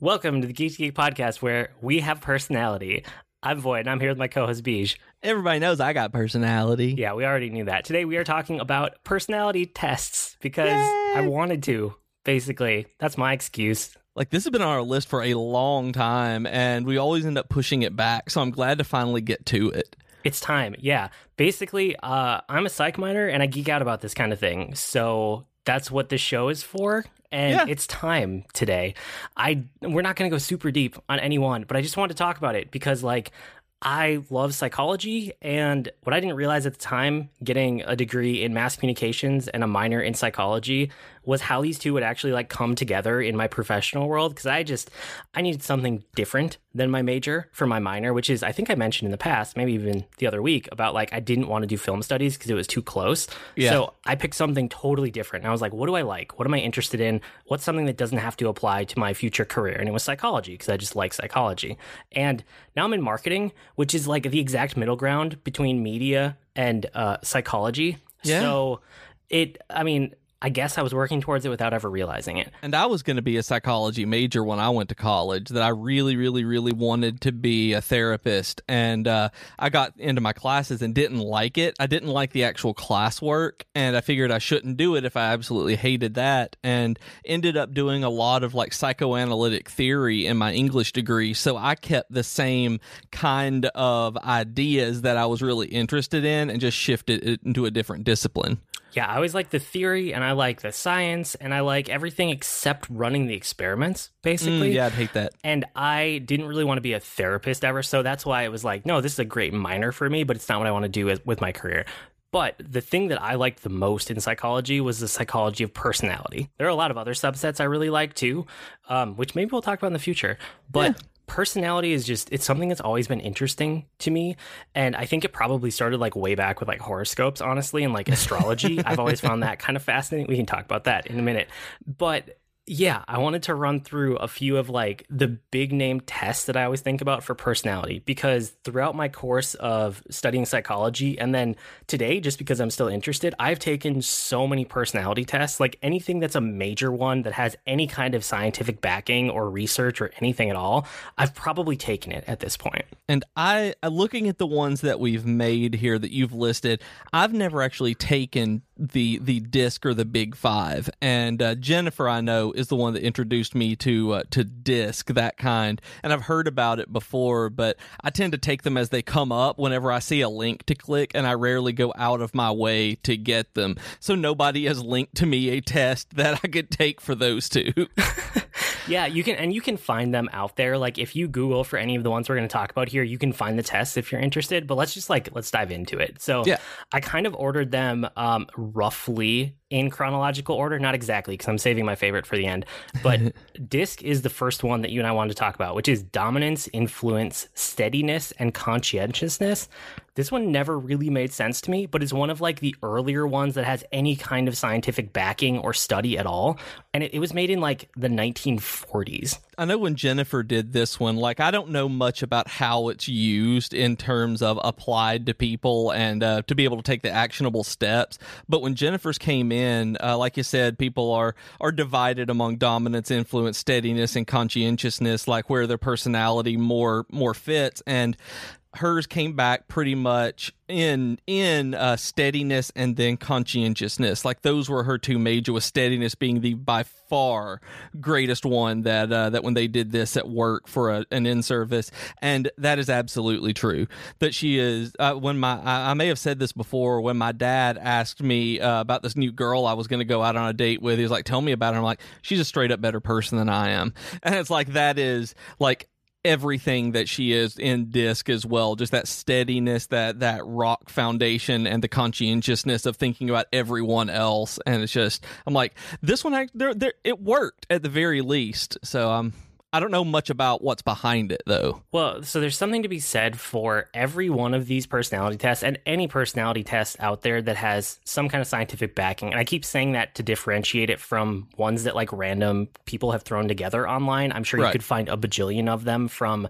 Welcome to the Geek Geek Podcast, where we have personality. I'm Void, and I'm here with my co-host Beige. Everybody knows I got personality. Yeah, we already knew that. Today we are talking about personality tests because Yay! I wanted to. Basically, that's my excuse. Like this has been on our list for a long time, and we always end up pushing it back. So I'm glad to finally get to it. It's time. Yeah. Basically, uh, I'm a psych minor, and I geek out about this kind of thing. So that's what this show is for. And Yeah. it's time today. I we're not going to go super deep on any one, but I just wanted to talk about it because like I love psychology and what I didn't realize at the time getting a degree in mass communications and a minor in psychology was how these two would actually like come together in my professional world because I just I needed something different than my major for my minor which is I think I mentioned in the past maybe even the other week about like I didn't want to do film studies because it was too close. Yeah. So I picked something totally different. And I was like, what do I like? What am I interested in? What's something that doesn't have to apply to my future career? And it was psychology because I just like psychology. And now I'm in marketing, which is like the exact middle ground between media and uh, psychology. Yeah. So it, I mean, I guess I was working towards it without ever realizing it. And I was going to be a psychology major when I went to college. That I really, really, really wanted to be a therapist, and uh, I got into my classes and didn't like it. I didn't like the actual classwork, and I figured I shouldn't do it if I absolutely hated that, and ended up doing a lot of like psychoanalytic theory in my English degree. So I kept the same kind of ideas that I was really interested in, and just shifted it into a different discipline. Yeah, I always like the theory and I like the science and I like everything except running the experiments, basically. Mm, yeah, I'd hate that. And I didn't really want to be a therapist ever. So that's why it was like, no, this is a great minor for me, but it's not what I want to do with, with my career. But the thing that I liked the most in psychology was the psychology of personality. There are a lot of other subsets I really like too, um, which maybe we'll talk about in the future. But personality is just, it's something that's always been interesting to me. And I think it probably started like way back with like horoscopes, honestly, and like astrology. I've always found that kind of fascinating. We can talk about that in a minute. But yeah, I wanted to run through a few of like the big name tests that I always think about for personality because throughout my course of studying psychology and then today, just because I'm still interested, I've taken so many personality tests. Like anything that's a major one that has any kind of scientific backing or research or anything at all, I've probably taken it at this point. And I, looking at the ones that we've made here that you've listed, I've never actually taken the the disc or the big five. And uh, Jennifer, I know, is the one that introduced me to uh, to disc that kind. And I've heard about it before, but I tend to take them as they come up whenever I see a link to click, and I rarely go out of my way to get them. So nobody has linked to me a test that I could take for those two. Yeah, you can, and you can find them out there. Like if you Google for any of the ones we're going to talk about here, you can find the tests if you're interested. But let's just like let's dive into it. So Yeah. I kind of ordered them um, roughly in chronological order, not exactly because I'm saving my favorite for the end. But DISC is the first one that you and I wanted to talk about, which is dominance, influence, steadiness, and conscientiousness. This one never really made sense to me, but it's one of like the earlier ones that has any kind of scientific backing or study at all. And it, it was made in like the 1940s. I know when Jennifer did this one, like I don't know much about how it's used in terms of applied to people and uh, to be able to take the actionable steps. But when Jennifer's came in, uh, like you said, people are are divided among dominance, influence, steadiness, and conscientiousness, like where their personality more more fits. And hers came back pretty much in in uh, steadiness and then conscientiousness. Like those were her two major. With steadiness being the by far greatest one that uh, that when they did this at work for a, an in service, and that is absolutely true. That she is. Uh, when my I, I may have said this before. When my dad asked me uh, about this new girl I was going to go out on a date with, he was like, "Tell me about her." I'm like, "She's a straight up better person than I am," and it's like that is like everything that she is in disc as well just that steadiness that that rock foundation and the conscientiousness of thinking about everyone else. And it's just i'm like this one act- there it worked at the very least. So um i don't know much about what's behind it though Well, so there's something to be said for every one of these personality tests and any personality test out there that has some kind of scientific backing. And I keep saying that to differentiate it from ones that like random people have thrown together online. I'm sure you Right. could find a bajillion of them from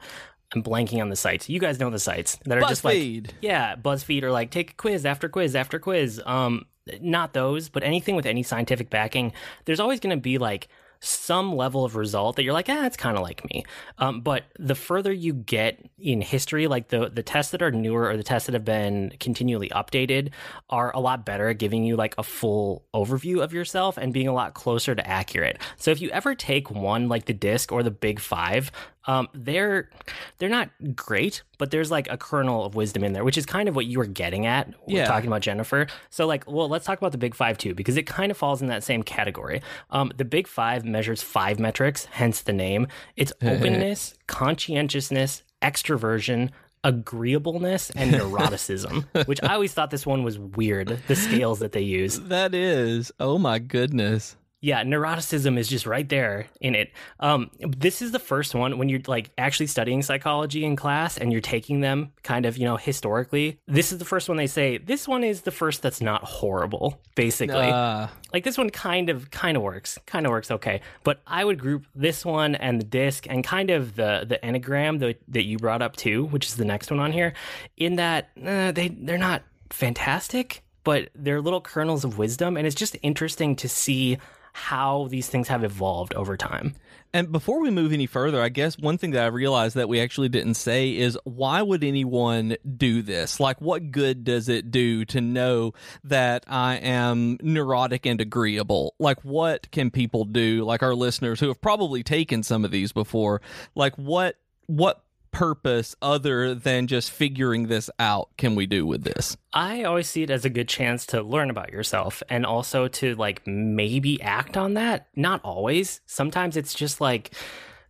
I'm blanking on the sites. You guys know the sites that are just like yeah, BuzzFeed or like take a quiz after quiz after quiz. Um, not those, but anything with any scientific backing. There's always going to be like some level of result that you're like, ah, it's kind of like me. Um, but the further you get in history, like the the tests that are newer or the tests that have been continually updated, are a lot better at giving you like a full overview of yourself and being a lot closer to accurate. So if you ever take one like the disc or the Big Five, um, they're they're not great, but there's like a kernel of wisdom in there, which is kind of what you were getting at Yeah. talking about Jennifer. So like, well, let's talk about the Big Five too, because it kind of falls in that same category. Um, the Big Five measures five metrics, hence the name. It's openness, conscientiousness, extroversion. Agreeableness and neuroticism, which I always thought this one was weird. The scales that they use. That is. Oh my goodness. Yeah, neuroticism is just right there in it. Um, this is the first one when you're like actually studying psychology in class and you're taking them kind of, you know, historically. This is the first one they say, this one is the first that's not horrible, basically. Uh, like this one kind of kind of works, kind of works okay. But I would group this one and the disc and kind of the the enneagram that that you brought up too, which is the next one on here, in that uh, they they're not fantastic, but they're little kernels of wisdom, and it's just interesting to see how these things have evolved over time. And before we move any further, I guess one thing that I realized that we actually didn't say is why would anyone do this? Like, what good does it do to know that I am neurotic and agreeable? Like, what can people do? Like our listeners who have probably taken some of these before. Like, what what purpose other than just figuring this out can we do with this? I always see it as a good chance to learn about yourself and also to like maybe act on that. Not always. Sometimes it's just like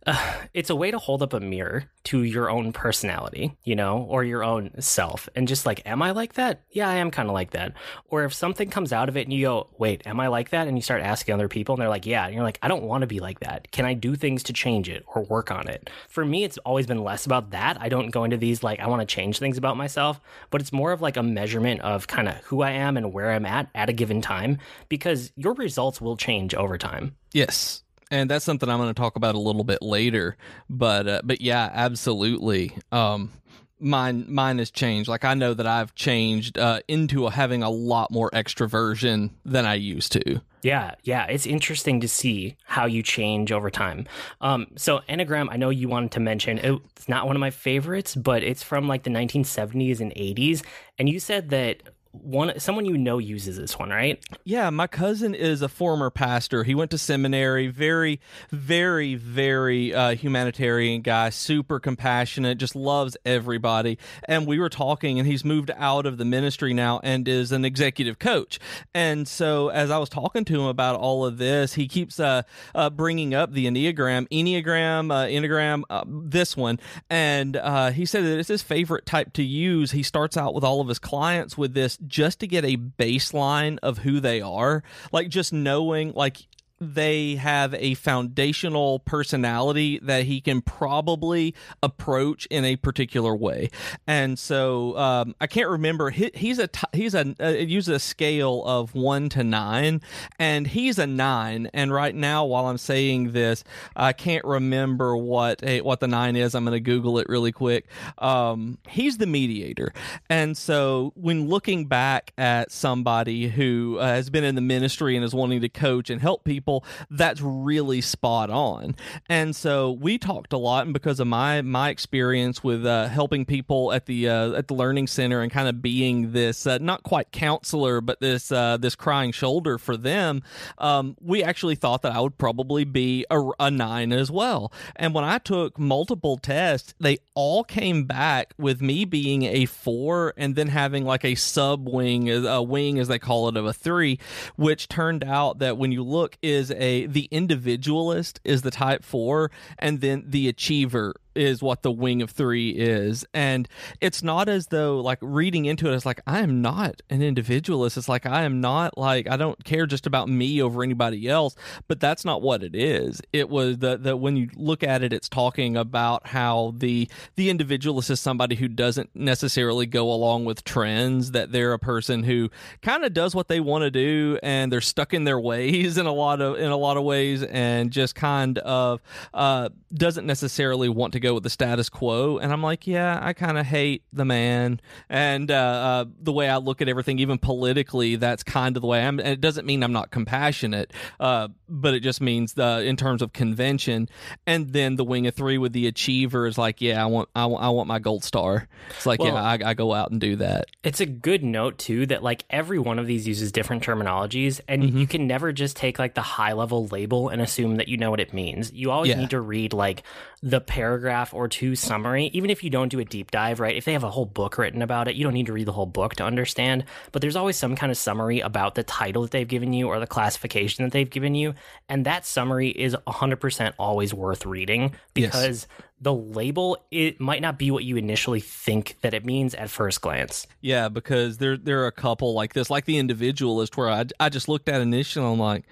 uh, it's a way to hold up a mirror to your own personality, you know, or your own self and just like, am I like that? Yeah, I am kind of like that. Or if something comes out of it and you go, wait, am I like that? And you start asking other people and they're like, yeah. And you're like, I don't want to be like that. Can I do things to change it or work on it? For me, it's always been less about that. I don't go into these like, I want to change things about myself, but it's more of like a measurement of kind of who I am and where I'm at at a given time because your results will change over time. Yes. And that's something I'm going to talk about a little bit later, but uh, but yeah, absolutely. Um, mine mine has changed. Like I know that I've changed uh, into having a lot more extroversion than I used to. Yeah, yeah, it's interesting to see how you change over time. Um, so Enneagram, I know you wanted to mention it's not one of my favorites, but it's from like the 1970s and 80s, and you said that one someone you know uses this one, right? Yeah, my cousin is a former pastor. He went to seminary. Very, very, very uh, humanitarian guy. Super compassionate. Just loves everybody. And we were talking, and he's moved out of the ministry now and is an executive coach. And so, as I was talking to him about all of this, he keeps uh, uh, bringing up the enneagram, enneagram, uh, enneagram, uh, this one, and uh, he said that it's his favorite type to use. He starts out with all of his clients with this just to get a baseline of who they are like just knowing like they have a foundational personality that he can probably approach in a particular way. And so um, i can't remember. He, he's a he's a uh, uses a scale of one to nine and he's a nine. And right now while i'm saying this i can't remember what a, what the nine is. I'm going to google it really quick. Um, he's the mediator. And so when looking back at somebody who uh, has been in the ministry and is wanting to coach and help people that's really spot on. And so we talked a lot and because of my my experience with uh, helping people at the uh, at the learning center and kind of being this uh, not quite counselor but this uh, this crying shoulder for them um, we actually thought that I would probably be a, a nine as well. And when I took multiple tests they all came back with me being a four and then having like a sub wing a wing as they call it of a three which turned out that when you look is a the individualist is the type four and then the achiever is what the wing of three is. And it's not as though like reading into it it's like i am not an individualist. It's like i am not like i don't care just about me over anybody else. But that's not what it is. It was that the when you look at it it's talking about how the the individualist is somebody who doesn't necessarily go along with trends that they're a person who kind of does what they want to do and they're stuck in their ways in a lot of in a lot of ways and just kind of uh doesn't necessarily want to go with the status quo. And I'm like, yeah, I kind of hate the man. And uh, uh, the way I look at everything, even politically, that's kind of the way I'm. And it doesn't mean I'm not compassionate, uh, but it just means the in terms of convention. And then the wing of three with the achiever is like, yeah, I want, I want, I want my gold star. It's like, well, yeah, I, I, go out and do that. It's a good note too that like every one of these uses different terminologies, and mm-hmm. you can never just take like the high level label and assume that you know what it means. You always yeah. need to read like the paragraph or two summary, even if you don't do a deep dive, right? If they have a whole book written about it, you don't need to read the whole book to understand, but there's always some kind of summary about the title that they've given you or the classification that they've given you. And that summary is 100% always worth reading because yes. the label it might not be what you initially think that it means at first glance. Yeah, because there there are a couple like this, like the individualist where I I just looked at initially I'm like,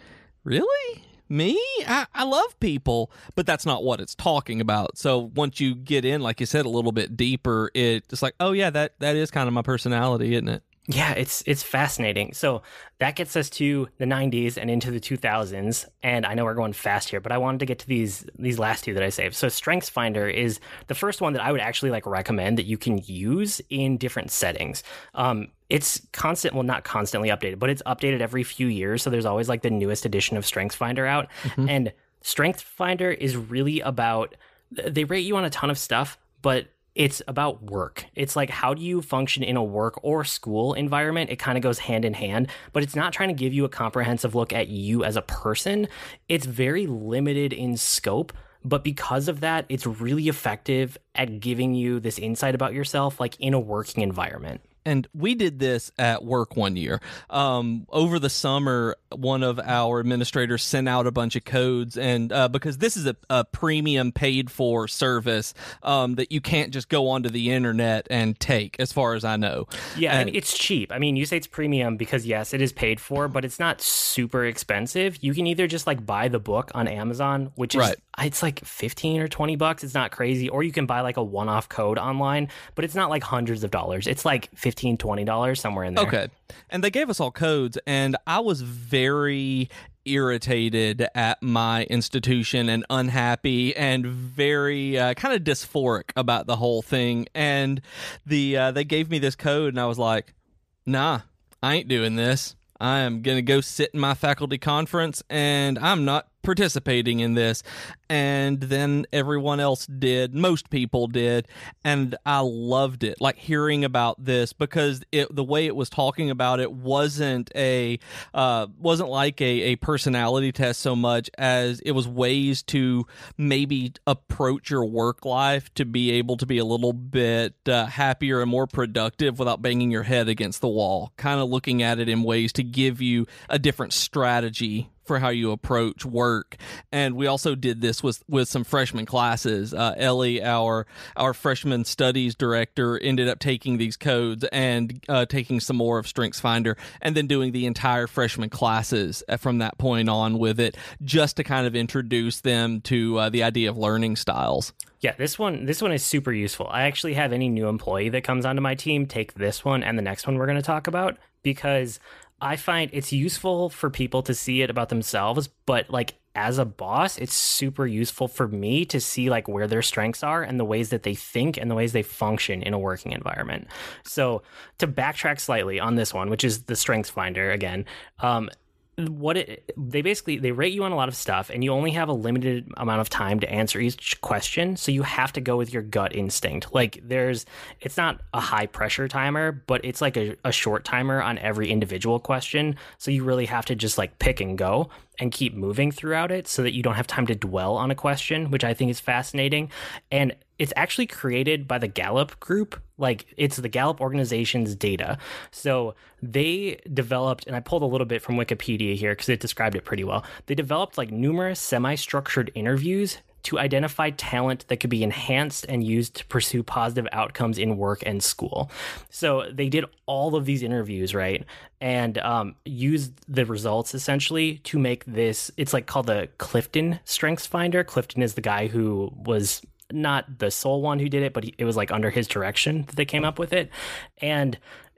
"Really?" Me I, I love people but that's not what it's talking about so once you get in like you said a little bit deeper it's like oh yeah that that is kind of my personality isn't it yeah, it's it's fascinating. So that gets us to the 90s and into the 2000s, and I know we're going fast here, but I wanted to get to these these last two that I saved. So Strengths Finder is the first one that I would actually like recommend that you can use in different settings. Um, it's constant, well, not constantly updated, but it's updated every few years. So there's always like the newest edition of Strengths Finder out, mm-hmm. and Strengths Finder is really about they rate you on a ton of stuff, but it's about work. It's like how do you function in a work or school environment? It kind of goes hand in hand, but it's not trying to give you a comprehensive look at you as a person. It's very limited in scope, but because of that, it's really effective at giving you this insight about yourself like in a working environment and we did this at work one year. Um, over the summer, one of our administrators sent out a bunch of codes, and uh, because this is a, a, premium paid for service um, that you can't just go onto the internet and take, as far as I know. Yeah, and, mean, it's cheap. I mean, you say it's premium because yes, it is paid for, but it's not super expensive. You can either just like buy the book on Amazon, which is right. it's like fifteen or twenty bucks. It's not crazy, or you can buy like a one-off code online, but it's not like hundreds of dollars. It's like 15 $20 somewhere in there. Okay. And they gave us all codes, and I was very irritated at my institution and unhappy and very uh, kind of dysphoric about the whole thing. And the uh, they gave me this code, and I was like, nah, I ain't doing this. I am going to go sit in my faculty conference and I'm not participating in this and then everyone else did most people did and i loved it like hearing about this because it the way it was talking about it wasn't a uh, wasn't like a, a personality test so much as it was ways to maybe approach your work life to be able to be a little bit uh, happier and more productive without banging your head against the wall kind of looking at it in ways to give you a different strategy for how you approach work. And we also did this with with some freshman classes. Uh, Ellie, our our freshman studies director, ended up taking these codes and uh, taking some more of Strengths Finder, and then doing the entire freshman classes uh, from that point on with it, just to kind of introduce them to uh, the idea of learning styles. Yeah, this one this one is super useful. I actually have any new employee that comes onto my team take this one and the next one we're going to talk about because I find it's useful for people to see it about themselves, but like as a boss, it's super useful for me to see like where their strengths are and the ways that they think and the ways they function in a working environment. So to backtrack slightly on this one, which is the strengths finder again, um, what it they basically they rate you on a lot of stuff and you only have a limited amount of time to answer each question so you have to go with your gut instinct like there's it's not a high pressure timer but it's like a, a short timer on every individual question so you really have to just like pick and go and keep moving throughout it so that you don't have time to dwell on a question, which I think is fascinating. And it's actually created by the Gallup group. Like it's the Gallup organization's data. So they developed, and I pulled a little bit from Wikipedia here because it described it pretty well. They developed like numerous semi structured interviews to identify talent that could be enhanced and used to pursue positive outcomes in work and school. So they did all of these interviews, right? And um, used the results essentially to make this. It's like called the Clifton Strengths Finder. Clifton is the guy who was not the sole one who did it, but it was like under his direction that they came up with it. And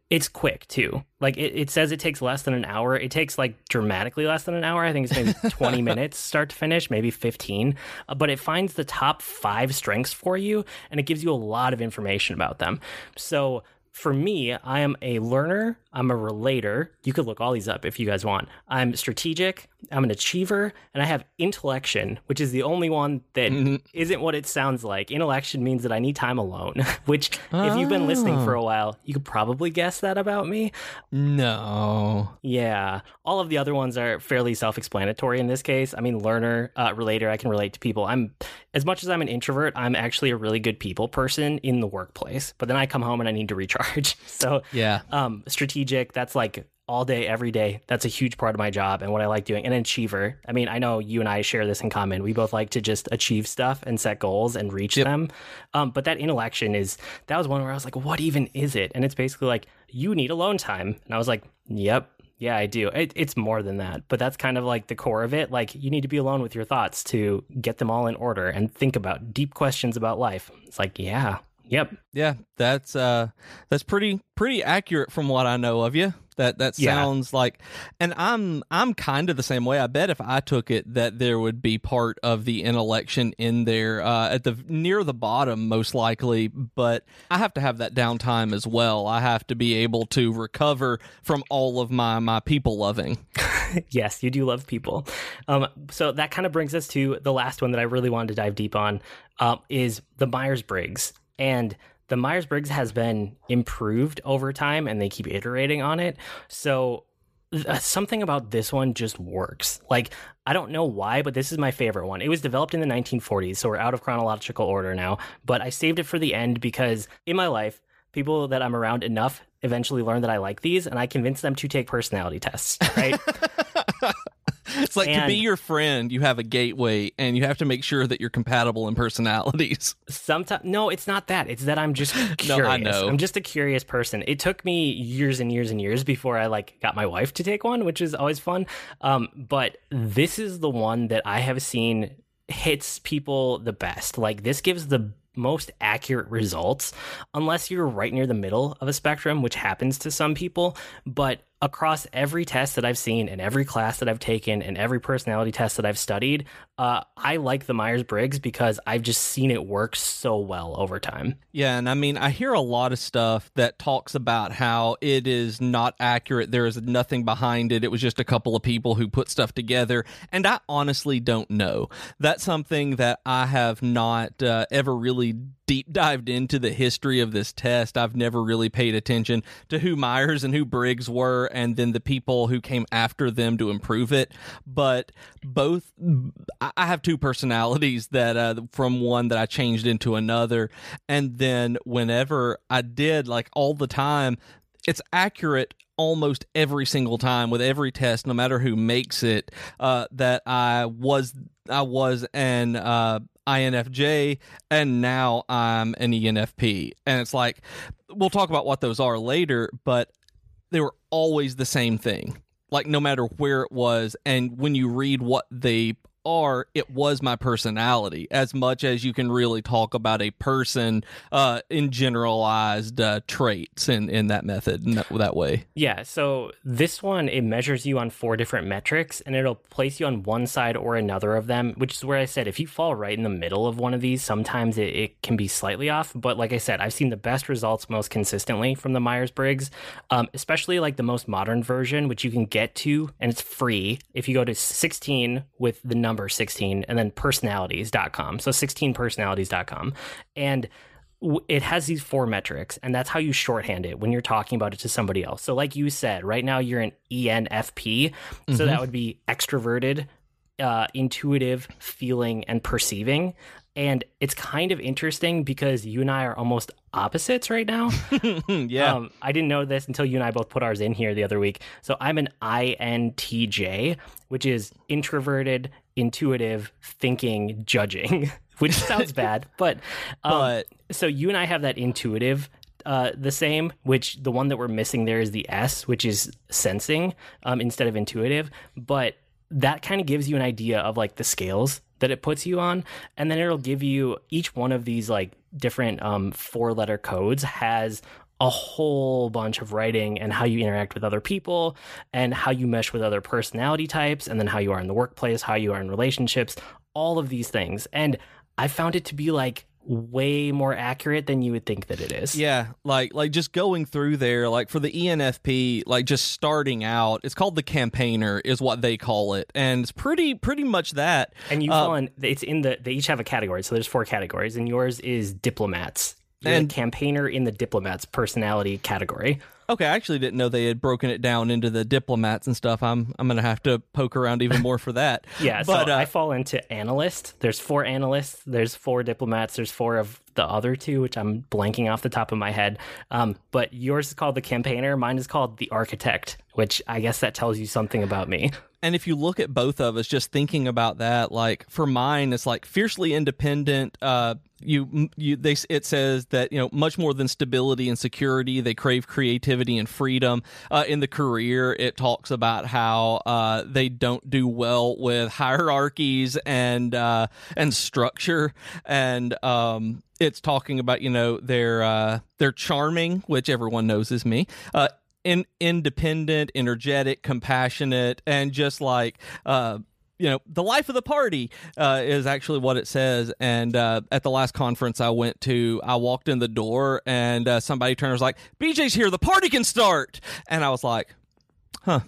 it's quick too. Like it, it says it takes less than an hour. It takes like dramatically less than an hour. I think it's maybe 20 minutes start to finish, maybe 15. Uh, but it finds the top five strengths for you and it gives you a lot of information about them. So for me, I am a learner, I'm a relator. You could look all these up if you guys want. I'm strategic, I'm an achiever, and I have intellection, which is the only one that Mm-hmm. not what it sounds like. Intellection means that I need time alone, which, if you've been listening for a while, you could probably guess that about me. No. Yeah. All of the other ones are fairly self explanatory in this case. I mean, learner, uh, relator, I can relate to people. I'm, as much as I'm an introvert, I'm actually a really good people person in the workplace. But then I come home and I need to recharge. So, Yeah. um, strategic, that's like all day, every day. That's a huge part of my job and what I like doing. And an achiever. I mean, I know you and I share this in common. We both like to just achieve stuff and set goals and reach Yep. them. Um, but that intellection is that was one where I was like, what even is it? And it's basically like you need alone time. And I was like, yep. Yeah, I do. It, it's more than that, but that's kind of like the core of it. Like, you need to be alone with your thoughts to get them all in order and think about deep questions about life. It's like, yeah, yep, Yeah, that's uh that's pretty pretty accurate from what I know of you. That that Yeah. sounds like and I'm I'm kind of the same way. I bet if I took it that there would be part of the intellection in there uh at the near the bottom most likely, but I have to have that downtime as well. I have to be able to recover from all of my my people loving. yes, you do love people. Um, so that kind of brings us to the last one that I really wanted to dive deep on uh, is the Myers Briggs. And the Myers Briggs has been improved over time and they keep iterating on it. So uh, something about this one just works. Like, I don't know why, but this is my favorite one. It was developed in the 1940s, so we're out of chronological order now, but I saved it for the end because in my life, people that I'm around enough eventually learn that I like these and I convince them to take personality tests, right? It's like to be your friend, you have a gateway and you have to make sure that you're compatible in personalities. Sometimes no, it's not that. It's that I'm just No. I know. I'm just a curious person. It took me years and years and years before I like got my wife to take one, which is always fun. Um, but this is the one that I have seen hits people the best. Like this gives the most accurate results unless you're right near the middle of a spectrum which happens to some people but across every test that i've seen and every class that i've taken and every personality test that i've studied uh, i like the myers-briggs because i've just seen it work so well over time Yeah, and I mean, I hear a lot of stuff that talks about how it is not accurate. There is nothing behind it. It was just a couple of people who put stuff together. And I honestly don't know. That's something that I have not uh, ever really deep dived into the history of this test. I've never really paid attention to who Myers and who Briggs were, and then the people who came after them to improve it. But both, I have two personalities that uh, from one that I changed into another, and then whenever I did, like all the time, it's accurate almost every single time with every test, no matter who makes it. Uh, that I was I was an uh, INFJ, and now I'm an ENFP, and it's like we'll talk about what those are later, but they were always the same thing. Like no matter where it was, and when you read what they are, it was my personality. As much as you can really talk about a person uh, in generalized uh, traits in in that method in that, that way. Yeah, so this one it measures you on four different metrics and it'll place you on one side or another of them, which is where I said if you fall right in the middle of one of these, sometimes it, it can be slightly off. But like I said, I've seen the best results most consistently from the Myers Briggs, um, especially like the most modern version, which you can get to and it's free if you go to 16 with the number 16 and then personalities.com. So 16personalities.com. And it has these four metrics and that's how you shorthand it when you're talking about it to somebody else so like you said right now you're an enfp so that would be extroverted uh, intuitive feeling and perceiving and it's kind of interesting because you and i are almost opposites right now yeah. um, I didn't know this until you and I both put ours in here the other week. So I'm an INTJ, which is introverted, intuitive, thinking, judging, which sounds bad, but um, But- so you and I have that intuitive. Uh, the same, which the one that we're missing there is the S, which is sensing um, instead of intuitive. But that kind of gives you an idea of like the scales that it puts you on, and then it'll give you each one of these like different um, four letter codes has a whole bunch of writing and how you interact with other people and how you mesh with other personality types and then how you are in the workplace, how you are in relationships, all of these things. And I found it to be like way more accurate than you would think that it is. Yeah, like like just going through there, like for the ENFP, like just starting out, it's called the campaigner, is what they call it, and it's pretty pretty much that. And you uh, fall in. It's in the. They each have a category, so there's four categories, and yours is diplomats. You're And- campaigner in the diplomats personality category. Okay, I actually didn't know they had broken it down into the diplomats and stuff. I'm I'm gonna have to poke around even more for that. Yeah, but so uh, I fall into analyst. There's four analysts. There's four diplomats. There's four of the other two, which I'm blanking off the top of my head. Um, but yours is called the campaigner. Mine is called the architect, which I guess that tells you something about me. And if you look at both of us, just thinking about that, like for mine, it's like fiercely independent. Uh, you, you, they, it says that you know much more than stability and security, they crave creativity and freedom. Uh, in the career, it talks about how uh, they don't do well with hierarchies and uh, and structure, and um, it's talking about you know they're uh, they're charming, which everyone knows is me. Uh, in, independent, energetic, compassionate, and just like uh, you know, the life of the party uh, is actually what it says. And uh, at the last conference I went to, I walked in the door and uh, somebody turned was like, "BJ's here, the party can start." And I was like, "Huh."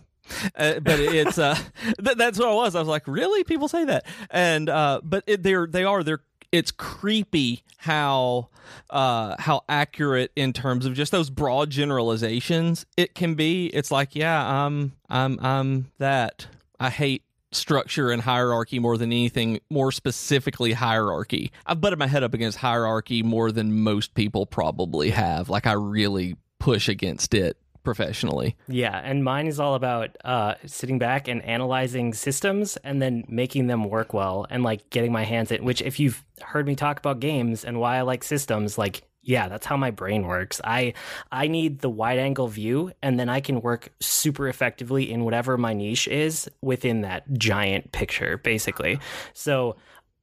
Uh, but it's uh, th- that's what I was. I was like, really? People say that, and uh, but it, they're they are they're it's creepy how uh how accurate in terms of just those broad generalizations it can be. It's like yeah i'm i'm i'm that. I hate structure and hierarchy more than anything more specifically hierarchy. I've butted my head up against hierarchy more than most people probably have. Like i really push against it professionally Yeah, and mine is all about uh, sitting back and analyzing systems and then making them work well and like getting my hands in. Which, if you've heard me talk about games and why I like systems, like yeah, that's how my brain works. I I need the wide angle view, and then I can work super effectively in whatever my niche is within that giant picture, basically. So.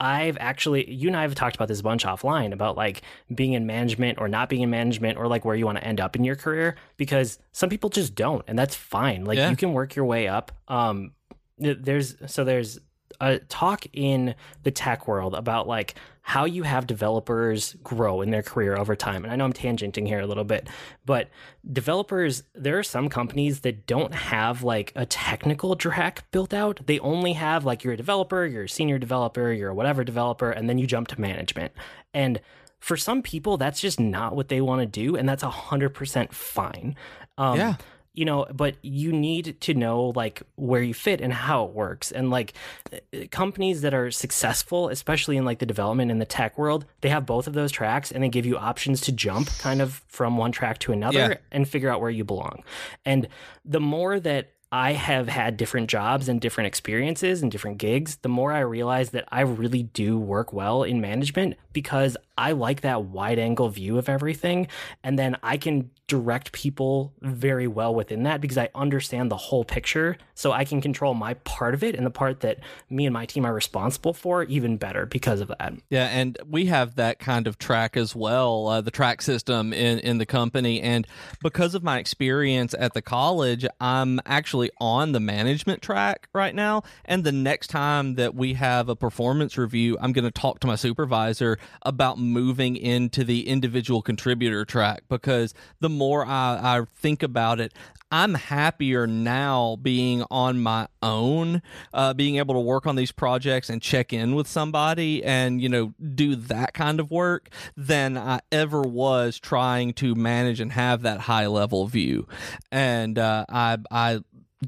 I've actually, you and I have talked about this a bunch offline about like being in management or not being in management or like where you want to end up in your career because some people just don't, and that's fine. Like Yeah. you can work your way up. Um, there's so there's a talk in the tech world about like how you have developers grow in their career over time. And I know I'm tangenting here a little bit, but developers, there are some companies that don't have like a technical track built out. They only have like you're a developer, you're a senior developer, you're a whatever developer, and then you jump to management. And for some people, that's just not what they want to do, and that's 100% fine. Um, Yeah. You know but you need to know like where you fit and how it works and like uh, companies that are successful especially in like the development in the tech world they have both of those tracks and they give you options to jump kind of from one track to another Yeah. and figure out where you belong and the more that I have had different jobs and different experiences and different gigs, the more I realize that I really do work well in management because I like that wide angle view of everything. And then I can direct people very well within that because I understand the whole picture. So I can control my part of it and the part that me and my team are responsible for even better because of that. Yeah, and we have that kind of track as well, uh, the track system in, in the company. And because of my experience at the college, I'm actually on the management track right now. And the next time that we have a performance review, I'm going to talk to my supervisor about moving into the individual contributor track because the more I, I think about it, I'm happier now being on my own, uh, being able to work on these projects and check in with somebody and, you know, do that kind of work than I ever was trying to manage and have that high level view. And uh, I, I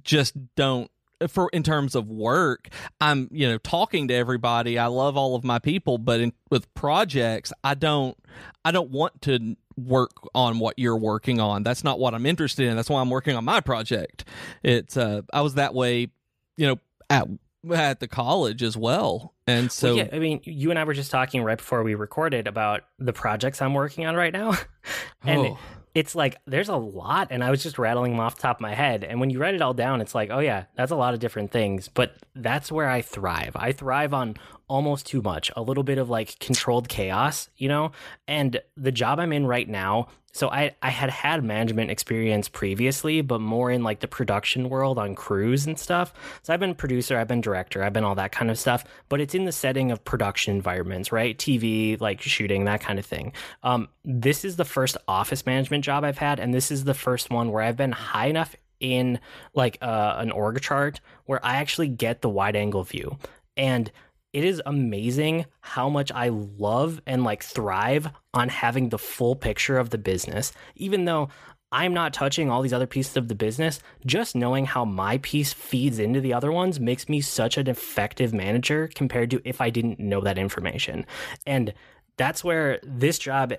just don't for in terms of work i'm you know talking to everybody. I love all of my people but in, with projects i don't i don't want to work on what you're working on. That's not what i'm interested in. That's why i'm working on my project. It's uh i was that way you know at at the college as well. And so Well, yeah, I mean, you and I were just talking right before we recorded about the projects I'm working on right now. and Oh. It's like there's a lot and I was just rattling them off the top of my head. And when you write it all down, it's like, oh yeah, that's a lot of different things. But that's where I thrive. I thrive on almost too much, a little bit of like controlled chaos, you know? And the job I'm in right now, so I, I had had management experience previously, but more in like the production world on crews and stuff. So I've been producer, I've been director, I've been all that kind of stuff, but it's in the setting of production environments, right? TV, like shooting, that kind of thing. Um, this is the first office management job I've had, and this is the first one where I've been high enough in like uh, an org chart where I actually get the wide angle view. And it is amazing how much I love and like thrive on having the full picture of the business. Even though I'm not touching all these other pieces of the business, just knowing how my piece feeds into the other ones makes me such an effective manager compared to if I didn't know that information. And that's where this job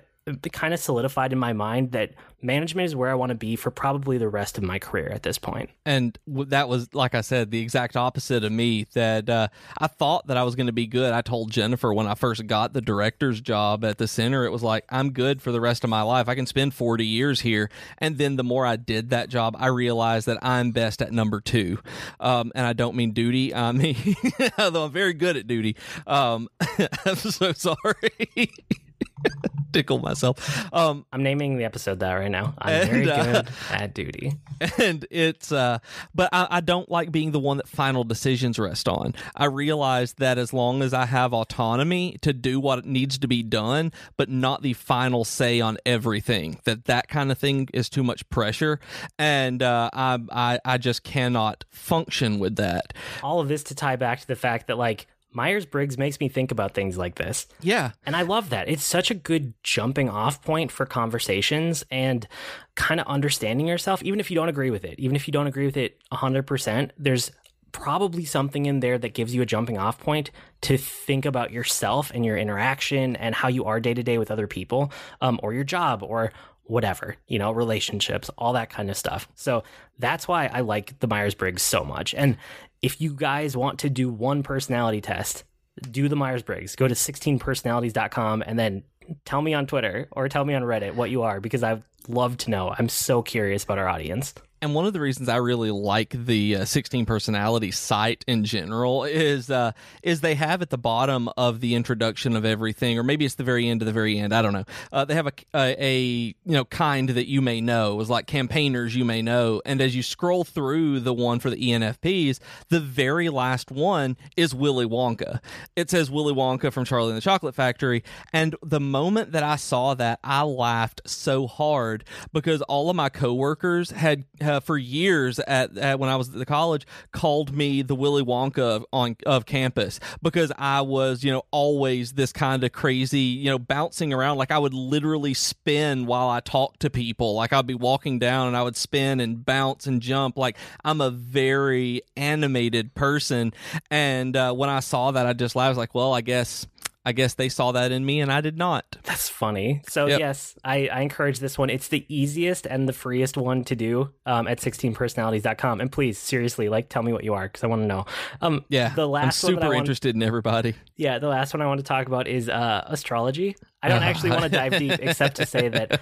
kind of solidified in my mind that management is where I want to be for probably the rest of my career at this point. And that was, like I said, the exact opposite of me. That uh, I thought that I was going to be good. I told Jennifer when I first got the director's job at the center, it was like, I'm good for the rest of my life. I can spend 40 years here. And then the more I did that job, I realized that I'm best at number two. Um, and I don't mean duty. I mean, although I'm very good at duty. Um, I'm so sorry. tickle myself. Um, I'm naming the episode that right now. I'm and, very uh, good at duty. And it's, uh, but I, I, don't like being the one that final decisions rest on. I realize that as long as I have autonomy to do what needs to be done, but not the final say on everything, that that kind of thing is too much pressure, and uh, I, I I just cannot function with that. All of this to tie back to the fact that like Myers Briggs makes me think about things like this. Yeah. And I love that. It's such a good jumping off point for conversations and kind of understanding yourself, even if you don't agree with it. Even if you don't agree with it 100%, there's probably something in there that gives you a jumping off point to think about yourself and your interaction and how you are day to day with other people um, or your job or whatever, you know, relationships, all that kind of stuff. So that's why I like the Myers Briggs so much. And if you guys want to do one personality test, do the Myers Briggs. Go to 16personalities.com and then tell me on Twitter or tell me on Reddit what you are because I'd love to know. I'm so curious about our audience and one of the reasons I really like the uh, 16 personality site in general is uh, is they have at the bottom of the introduction of everything, or maybe it's the very end of the very end. I don't know. Uh, they have a, a, a you know kind that you may know. Was like campaigners you may know, and as you scroll through the one for the ENFPs, the very last one is Willy Wonka. It says Willy Wonka from Charlie and the Chocolate Factory, and the moment that I saw that, I laughed so hard because all of my coworkers had uh, for years at, at, when I was at the college called me the Willy Wonka of, on of campus because I was you know always this kind of crazy you know bouncing around. Like I would literally spin while I talked to people. Like I'd be walking down and I would spin and bounce and jump. Like I'm a very animated person. And uh, when I saw that I just laughed. I was like well I guess I guess they saw that in me and I did not. That's funny. So, yep. yes, I, I, encourage this one. It's the easiest and the freest one to do um, at 16personalities.com. And please, seriously, like, tell me what you are because I want to know. Um, yeah. The last I'm super interested in everybody. Yeah. The last one I want to talk about is uh, astrology. I don't actually want to dive deep except to say that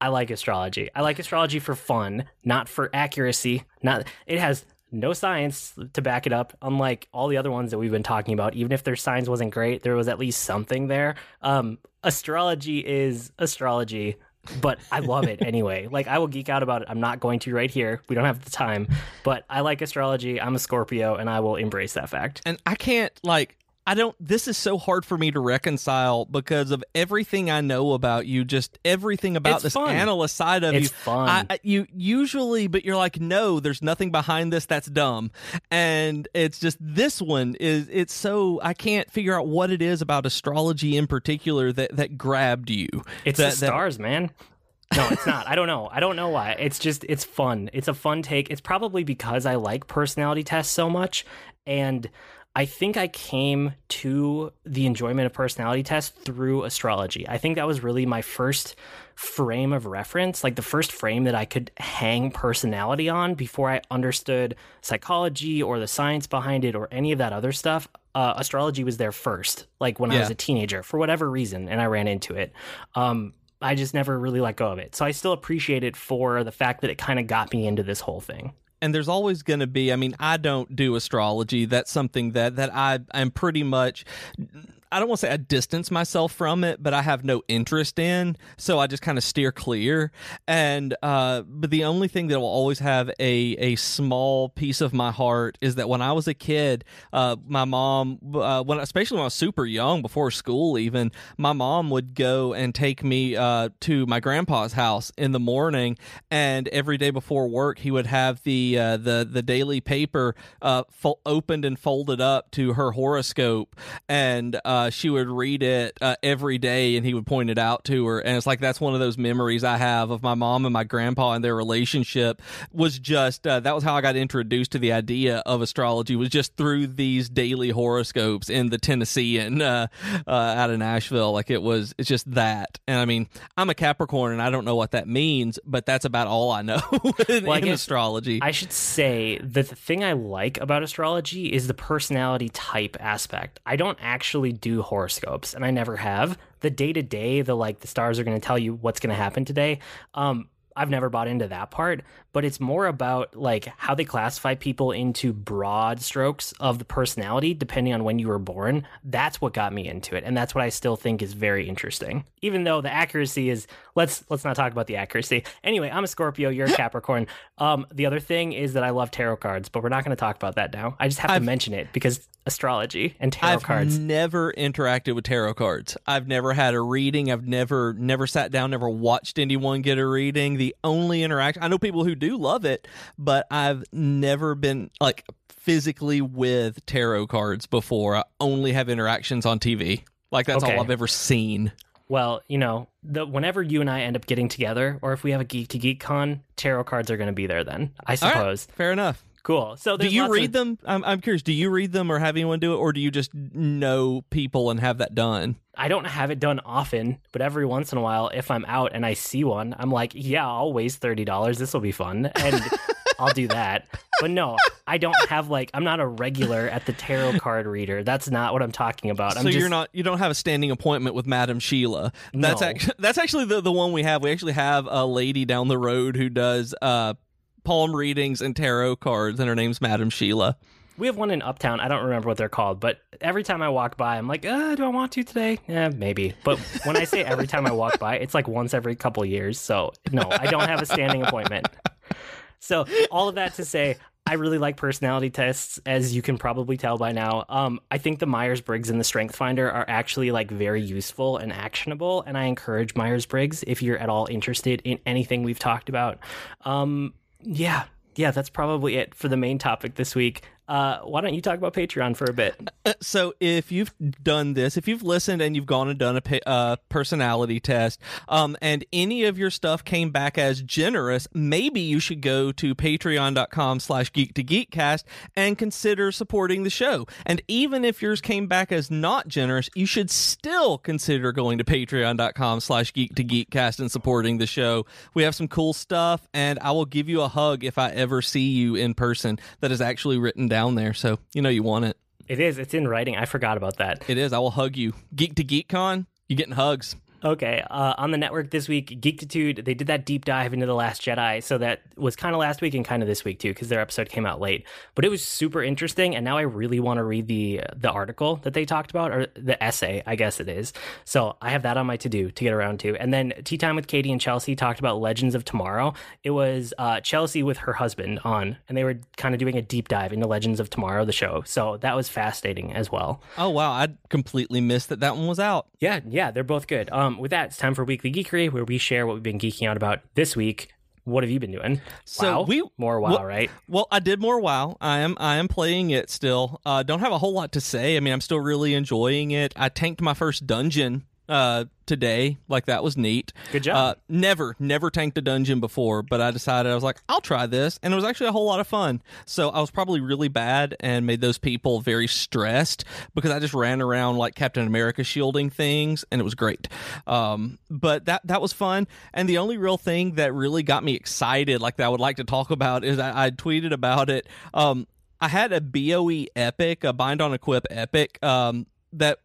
I like astrology. I like astrology for fun, not for accuracy. Not it has no science to back it up unlike all the other ones that we've been talking about even if their science wasn't great there was at least something there um, astrology is astrology but I love it anyway. Like I will geek out about it. I'm not going to right here. We don't have the time, but I like astrology. I'm a Scorpio and I will embrace that fact. And I can't like I don't this is so hard for me to reconcile because of everything I know about you, just everything about it's this fun. analyst side of it's you. fun. I, you usually but you're like, no, there's nothing behind this that's dumb. And it's just this one is it's so I can't figure out what it is about astrology in particular that that grabbed you. It's that, the stars, that, man. no, it's not. I don't know. I don't know why. It's just it's fun. It's a fun take. It's probably because I like personality tests so much and I think I came to the enjoyment of personality tests through astrology. I think that was really my first frame of reference, like the first frame that I could hang personality on before I understood psychology or the science behind it or any of that other stuff. Uh, astrology was there first, like when yeah. I was a teenager, for whatever reason, and I ran into it. Um, I just never really let go of it. So I still appreciate it for the fact that it kind of got me into this whole thing and there's always going to be i mean i don't do astrology. That's something that that i i'm pretty much I don't want to say I distance myself from it, but I have no interest in, so I just kind of steer clear. And uh, but the only thing that will always have a a small piece of my heart is that when I was a kid, uh, my mom, uh, when especially when I was super young, before school even, my mom would go and take me uh, to my grandpa's house in the morning, and every day before work, he would have the uh, the the daily paper uh, fo- opened and folded up to her horoscope, and uh, she would read it uh, every day, and he would point it out to her, and it's like that's one of those memories I have of my mom and my grandpa and their relationship was just uh, that was how I got introduced to the idea of astrology was just through these daily horoscopes in the Tennessean uh, uh, out of Nashville. Like it was, it's just that, and I mean, I'm a Capricorn, and I don't know what that means, but that's about all I know in, Well, I in astrology. I should say that the thing I like about astrology is the personality type aspect. I don't actually do horoscopes, and I never have. The day to day, the like the stars are going to tell you what's going to happen today. Um, I've never bought into that part, but it's more about like how they classify people into broad strokes of the personality depending on when you were born. That's what got me into it, and that's what I still think is very interesting. Even though the accuracy is let's let's not talk about the accuracy. Anyway, I'm a Scorpio, you're a Capricorn. Um, the other thing is that I love tarot cards, but we're not going to talk about that now. I just have I've- to mention it because astrology and tarot cards. I've never interacted with tarot cards. I've never had a reading. I've never never sat down, never watched anyone get a reading. The only interaction I know people who do love it, but I've never been like physically with tarot cards before. I only have interactions on TV. Like that's Okay. all I've ever seen. Well, you know, the whenever you and I end up getting together, or if we have a Geek to Geek con, tarot cards are going to be there. Then I right, suppose. fair enough. Cool. So Do you read of- them? I'm, I'm curious. Do you read them or have anyone do it, or do you just know people and have that done? I don't have it done often, but every once in a while, if I'm out and I see one, I'm like, yeah, I'll waste thirty dollars. This will be fun, and I'll do that. But no, I don't have like I'm not a regular at the tarot card reader. That's not what I'm talking about. I'm so just, you're not you don't have a standing appointment with Madam Sheila. That's No. actually that's actually the the one we have. We actually have a lady down the road who does uh palm readings and tarot cards, and her name's Madam Sheila. We have one in Uptown. I don't remember what they're called, but every time I walk by, I'm like, uh, do I want to today? Yeah, maybe. But when I say every time I walk by, it's like once every couple years. So no, I don't have a standing appointment. So all of that to say, I really like personality tests, as you can probably tell by now. Um, I think the Myers Briggs and the Strength Finder are actually like very useful and actionable, and I encourage Myers Briggs if you're at all interested in anything we've talked about. Um, yeah, yeah, that's probably it for the main topic this week. Uh, why don't you talk about Patreon for a bit? Uh, So if you've done this, if you've listened and you've gone and done a pa- uh, personality test, um, and any of your stuff came back as generous, maybe you should go to patreon.com slash geek to geekcast and consider supporting the show. And even if yours came back as not generous, you should still consider going to patreon.com slash geek to geekcast and supporting the show. We have some cool stuff, and I will give you a hug if I ever see you in person that is actually written down there. So you know you want it. It is. It's in writing. I forgot about that. It is. I will hug you. Geek to Geek Con, you getting hugs. Okay, uh, on the network this week, Geektitude, they did that deep dive into The Last Jedi. So that was kind of last week and kind of this week too, because their episode came out late. But it was super interesting, and now I really want to read the the article that they talked about, or the essay, I guess it is. So I have that on my to do to get around to. And then Tea Time with Katie and Chelsea talked about Legends of Tomorrow. It was uh, Chelsea with her husband on, and they were kind of doing a deep dive into Legends of Tomorrow, the show. So that was fascinating as well. Oh wow, I completely missed that that one was out. Yeah, yeah, they're both good. Um, with that, it's time for Weekly Geekery, where we share what we've been geeking out about this week. What have you been doing? So wow, we- more wow, well- right? Well, I did more WoW. I am I am playing it still. Uh, don't have a whole lot to say. I mean, I'm still really enjoying it. I tanked my first dungeon uh, today. Like that was neat. Good job. Uh, never, never tanked a dungeon before, but I decided I was like, I'll try this, and it was actually a whole lot of fun. So I was probably really bad and made those people very stressed because I just ran around like Captain America shielding things, and it was great. Um, but that that was fun. And the only real thing that really got me excited, like that I would like to talk about, is I, I tweeted about it. Um, I had a BOE epic, a bind on equip epic, um, that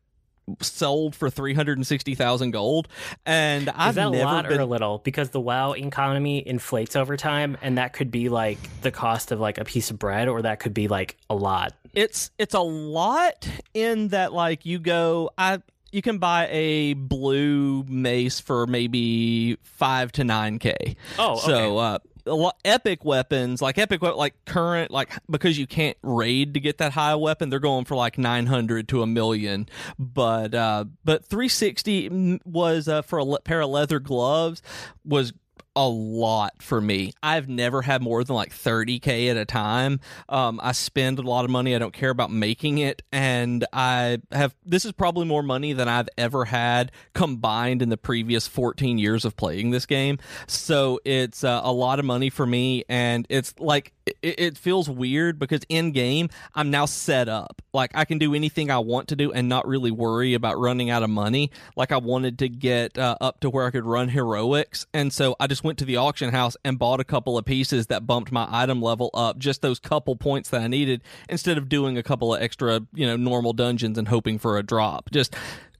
sold for 360,000 gold and I've Is that a never lot been or a little? Because the WoW economy inflates over time, and that could be like the cost of like a piece of bread, or that could be like a lot. it's it's a lot in that like you go I you can buy a blue mace for maybe 5 to 9k. Oh, okay. So uh a lot, epic weapons like epic like current like because you can't raid to get that high weapon they're going for like 900 to a million. But uh but 360 mm, was uh, for a pair of leather gloves was a lot for me. I've never had more than like 30k at a time. Um, I spend a lot of money. I don't care about making it, and I have. This is probably more money than I've ever had combined in the previous 14 years of playing this game. So it's uh, a lot of money for me, and it's like it, it feels weird because in game I'm now set up. Like I can do anything I want to do and not really worry about running out of money. Like I wanted to get uh, up to where I could run heroics, and so I just went to the auction house and bought a couple of pieces that bumped my item level up just those couple points that I needed instead of doing a couple of extra, you know, normal dungeons and hoping for a drop. Just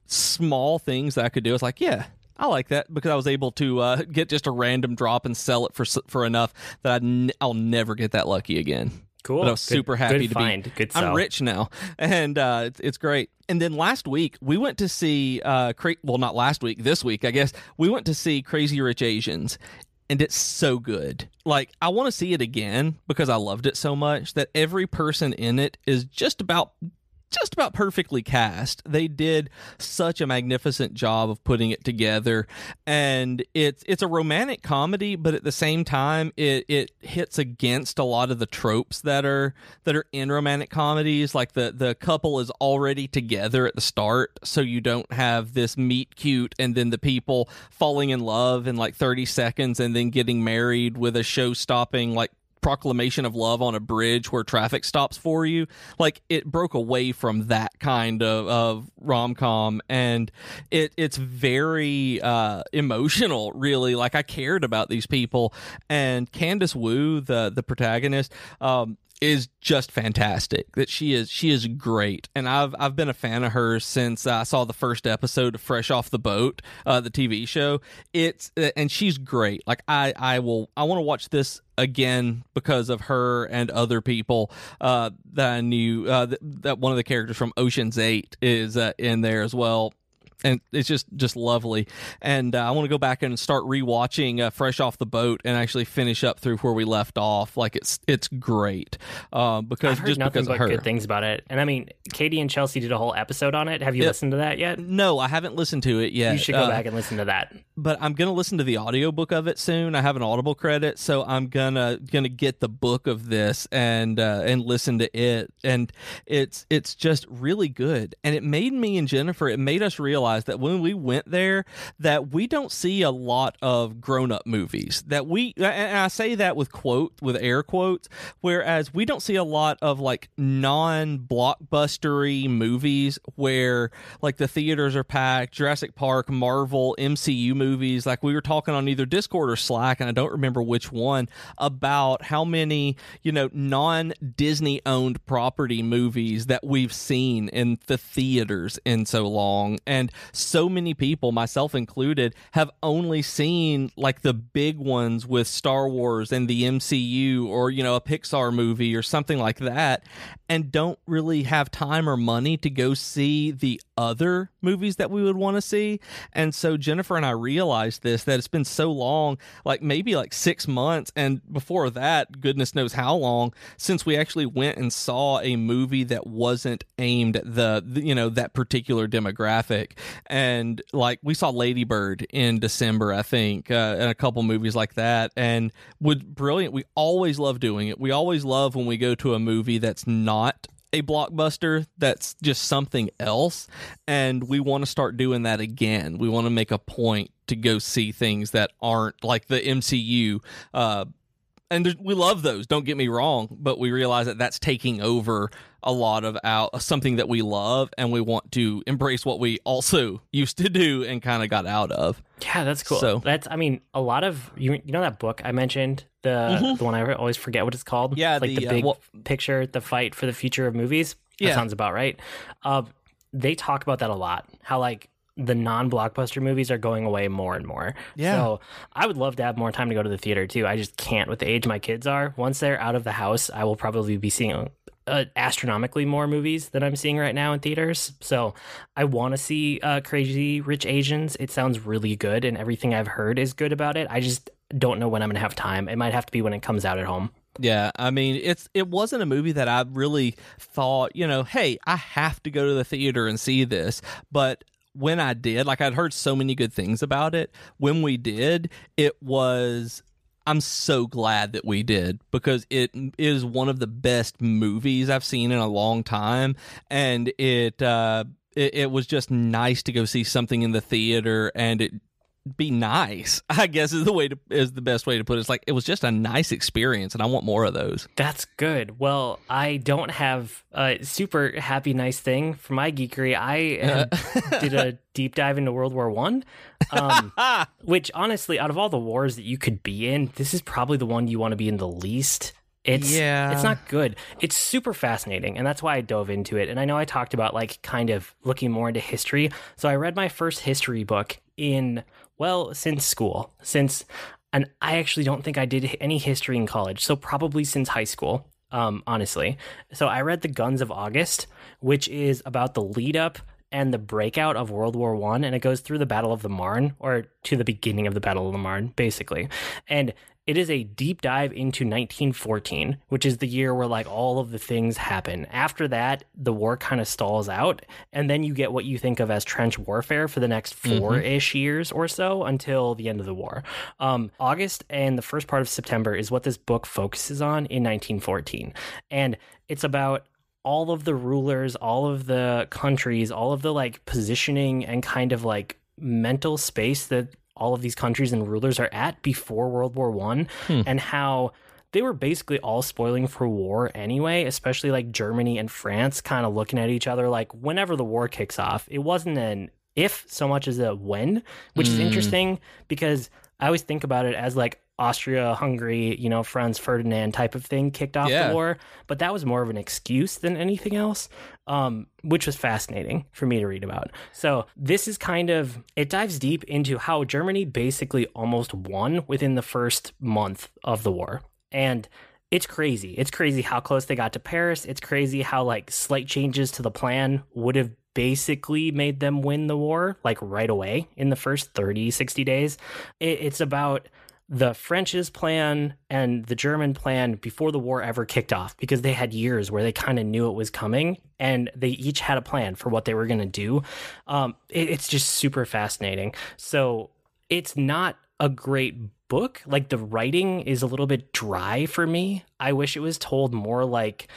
small things that I could do. It's like, yeah, I like that because I was able to uh, get just a random drop and sell it for for enough that I'd n- I'll never get that lucky again. Cool. But I was Good- super happy good to find. be. Good I'm rich now, and uh, it's, it's great. And then last week we went to see uh, cra- well, not last week, this week I guess we went to see Crazy Rich Asians, and it's so good. Like I want to see it again because I loved it so much that every person in it is just about just about perfectly cast. They did such a magnificent job of putting it together, and it's it's a romantic comedy, but at the same time, it it hits against a lot of the tropes that are that are in romantic comedies. Like the the couple is already together at the start, so you don't have this meet cute and then the people falling in love in like thirty seconds and then getting married with a show stopping like proclamation of love on a bridge where traffic stops for you like it broke away from that kind of, of rom-com. And it it's very uh emotional really. Like i cared about these people. And constance wu the the protagonist um is just fantastic. That she is she is great. And i've i've been a fan of hers since i saw the first episode of fresh off the boat uh the tv show. It's and she's great. Like i i will i want to watch this again because of her and other people uh that i knew uh that, that one of the characters from oceans 8 is uh, in there as well and it's just just lovely. And uh, I want to go back and start rewatching uh, Fresh Off the Boat and actually finish up through where we left off. Like it's it's great uh, because just nothing because but of her. good things about it. And I mean, Katie and Chelsea did a whole episode on it. Have you Yeah. listened to that yet? No, I haven't listened to it yet. You should go Uh, back and listen to that. but I'm gonna listen to the audiobook of it soon. I have an Audible credit, so I'm gonna gonna get the book of this and uh, and listen to it. And it's it's just really good. And it made me and Jennifer. It made us realize that when we went there, that we don't see a lot of grown up movies. That we and I say that with quote with air quotes, whereas we don't see a lot of like non blockbustery movies where like the theaters are packed. Jurassic Park, Marvel, MCU movies. Like we were talking on either Discord or Slack, and I don't remember which one about how many you know non Disney owned property movies that we've seen in the theaters in so long, and so many people, myself included, have only seen like the big ones with Star Wars and the MCU or you know a Pixar movie or something like that and don't really have time or money to go see the other movies that we would want to see. And so Jennifer and I realized this that it's been so long, like maybe like 6 months and before that, goodness knows how long since we actually went and saw a movie that wasn't aimed at the, the you know that particular demographic. And like we saw Lady Bird in December, I think, uh, and a couple movies like that and would brilliant. We always love doing it. We always love when we go to a movie that's not a blockbuster that's just something else and we want to start doing that again. We want to make a point to go see things that aren't like the mcu uh and we love those don't get me wrong but we realize that that's taking over a lot of out something that we love and we want to embrace what we also used to do and kind of got out of Yeah, that's cool. So- that's I mean, a lot of you you know that book I mentioned, the the one I always forget what it's called. Mm-hmm. Yeah, like the, the, uh, big picture, the fight for the future of movies. That Yeah. sounds about right. Uh, they talk about that a lot. How like the non-blockbuster movies are going away more and more. Yeah. So I would love to have more time to go to the theater too. I just can't with the age my kids are. Once they're out of the house, I will probably be seeing uh, astronomically more movies than I'm seeing right now in theaters. So I want to see uh, Crazy Rich Asians. It sounds really good, and everything I've heard is good about it. I just don't know when I'm gonna have time. It might have to be when it comes out at home. Yeah, I mean, it's it wasn't a movie that I really thought, you know, hey, I have to go to the theater and see this. But when I did, like I'd heard so many good things about it. When we did, it was I'm so glad that we did because it is one of the best movies I've seen in a long time, and it uh, it, it was just nice to go see something in the theater, and it be nice. I guess is the way to is the best way to put it. It's like it was just a nice experience, and I want more of those. That's good. Well, I don't have a super happy nice thing for my geekery. I uh, did a deep dive into World War One, um, which honestly, out of all the wars that you could be in, this is probably the one you want to be in the least. It's Yeah. it's not good. It's super fascinating, and that's why I dove into it. And I know I talked about like kind of looking more into history. So I read my first history book in well since school, since and I actually don't think I did any history in college. So probably since high school, um, honestly. So I read The Guns of August, which is about the lead up and the breakout of World War One, and it goes through the Battle of the Marne, or to the beginning of the Battle of the Marne, basically. And it is a deep dive into 1914, which is the year where like all of the things happen. After that, the war kind of stalls out, and then you get what you think of as trench warfare for the next four ish years or so until the end of the war. Um, August and the first part of September is what this book focuses on in 1914, and it's about all of the rulers, all of the countries, all of the like positioning and kind of like mental space that all of these countries and rulers are at before World War One, hmm. and how they were basically all spoiling for war anyway, especially like Germany and France kind of looking at each other like whenever the war kicks off. It wasn't an if so much as a when, which is hmm. interesting because I always think about it as like Austria, Hungary, you know, Franz Ferdinand type of thing kicked off Yeah. the war, but that was more of an excuse than anything else, um, which was fascinating for me to read about. So this is kind of it dives deep into how Germany basically almost won within the first month of the war, and it's crazy. It's crazy how close they got to Paris. It's crazy how like slight changes to the plan would have basically made them win the war like right away in the first 30 60 days it, it's about the french's plan and the german plan before the war ever kicked off because they had years where they kind of knew it was coming and they each had a plan for what they were going to do. Um, it, it's just super fascinating. So it's not a great book. Like the writing is a little bit dry for me. I wish it was told more like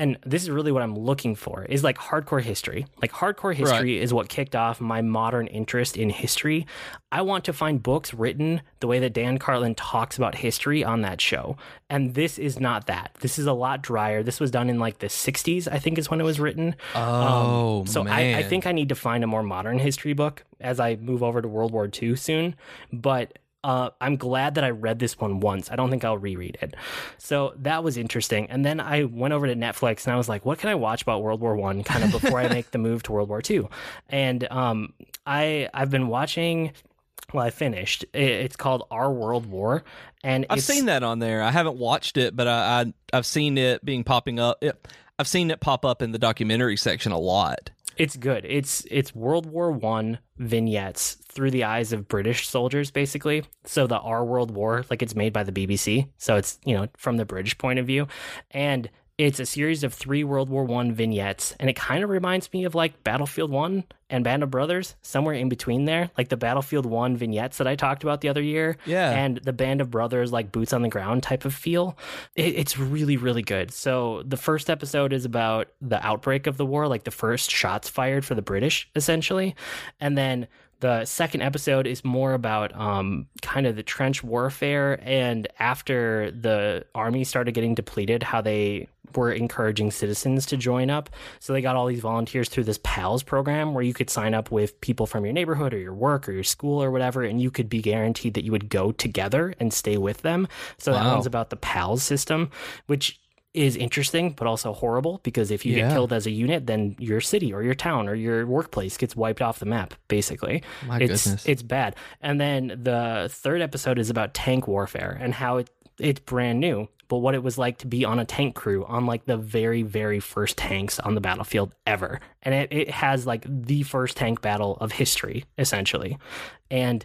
and this is really what I'm looking for is like hardcore history. Like hardcore history is what kicked off my modern interest in history. I want to find books written the way that Dan Carlin talks about history on that show. And this is not that. This is a lot drier. This was done in like the 60s, I think is when it was written. Oh, um, So I, I think I need to find a more modern history book as I move over to World War II soon. But uh, I'm glad that I read this one once. I don't think I'll reread it. So that was interesting. And then I went over to Netflix and I was like, what can I watch about World War One kind of before I make the move to World War Two? And um, I I've been watching. Well, I finished. It's called Our World War, and I've seen that on there. I haven't watched it, but I, I I've seen it being popping up. It, I've seen it pop up in the documentary section a lot. It's good. It's it's World War One vignettes through the eyes of British soldiers, basically. So the Our World War, like it's made by the BBC, so it's you know from the British point of view, and it's a series of three World War One vignettes, and it kind of reminds me of like Battlefield One and Band of Brothers, somewhere in between there, like the Battlefield One vignettes that I talked about the other year, Yeah. and the Band of Brothers, like boots on the ground type of feel. It, it's really, really good. So the first episode is about the outbreak of the war, like the first shots fired for the British, essentially, and then the second episode is more about um, kind of the trench warfare and after the army started getting depleted, how they were encouraging citizens to join up. So they got all these volunteers through this PALS program where you could sign up with people from your neighborhood or your work or your school or whatever, and you could be guaranteed that you would go together and stay with them. So that Wow. one's about the PALS system, which is interesting, but also horrible because if you Yeah. get killed as a unit, then your city or your town or your workplace gets wiped off the map, basically. My it's, goodness. It's bad. And then the third episode is about tank warfare and how it it's brand new, but what it was like to be on a tank crew on like the very, very first tanks on the battlefield ever. And it, it has like the first tank battle of history, essentially. And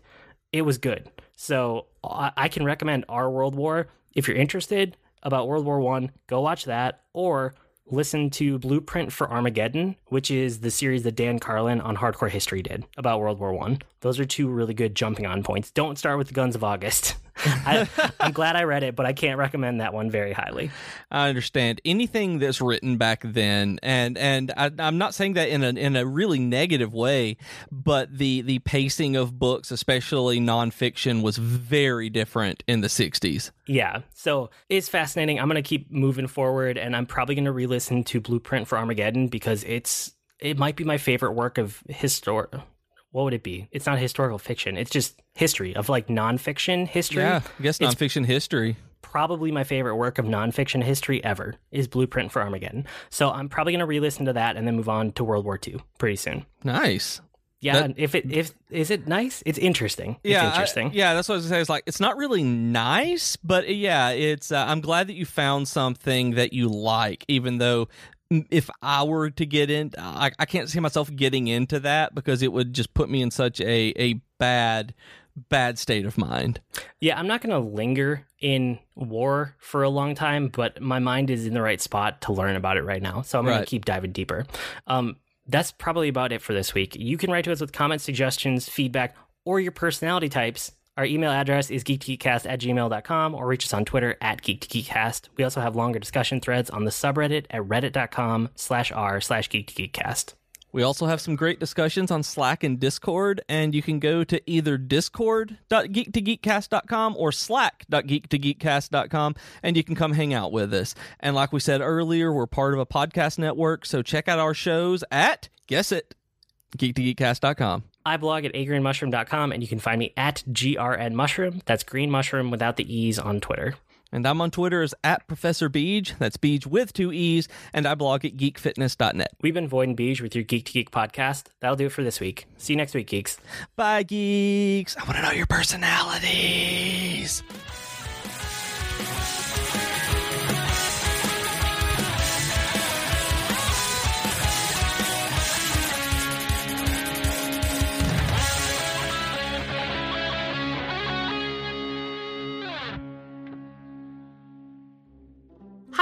it was good. So I, I can recommend Our World War. If you're interested about World War One, go watch that or listen to Blueprint for Armageddon, which is the series that Dan Carlin on Hardcore History did about World War One. Those are two really good jumping on points. Don't start with the Guns of August. I, I'm glad I read it, but I can't recommend that one very highly. I understand anything that's written back then, and and I, I'm not saying that in a in a really negative way, but the the pacing of books, especially nonfiction, was very different in the '60s. Yeah, so it's fascinating. I'm gonna keep moving forward, and I'm probably gonna re-listen to Blueprint for Armageddon because it's it might be my favorite work of histor. What would it be? It's not historical fiction. It's just history of like nonfiction history. Yeah, I guess It's nonfiction history. probably my favorite work of nonfiction history ever is Blueprint for Armageddon. So I'm probably gonna re-listen to that and then move on to World War II pretty soon. Nice. Yeah, That- if it if is it nice? It's interesting. It's yeah, I- interesting. yeah, that's what I was gonna say. It's like it's not really nice, but yeah, it's. Uh, I'm glad that you found something that you like, even though if I were to get in, I, I can't see myself getting into that because it would just put me in such a a bad bad state of mind. Yeah, I'm not going to linger in war for a long time, but my mind is in the right spot to learn about it right now. So I'm going Right. to keep diving deeper. Um, that's probably about it for this week. You can write to us with comments, suggestions, feedback, or your personality types. Our email address is geek2geekcast at gmail.com or reach us on Twitter at geek2geekcast. We also have longer discussion threads on the subreddit at reddit.com slash r slash geek2geekcast. We also have some great discussions on Slack and Discord, and you can go to either discord.geek2geekcast.com or slack.geek2geekcast.com, and you can come hang out with us. And like we said earlier, we're part of a podcast network, so check out our shows at, guess it, geek2geekcast.com. I blog at agreenmushroom.com and you can find me at grnmushroom. That's green mushroom without the E's on Twitter. And I'm on Twitter as at Professor Beej, that's Beej with two E's, and I blog at geekfitness.net. We've been Void and Beej with your Geek to Geek podcast. That'll do it for this week. See you next week, geeks. Bye, geeks. I want to know your personalities.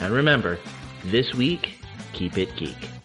And remember, this week, keep it geek.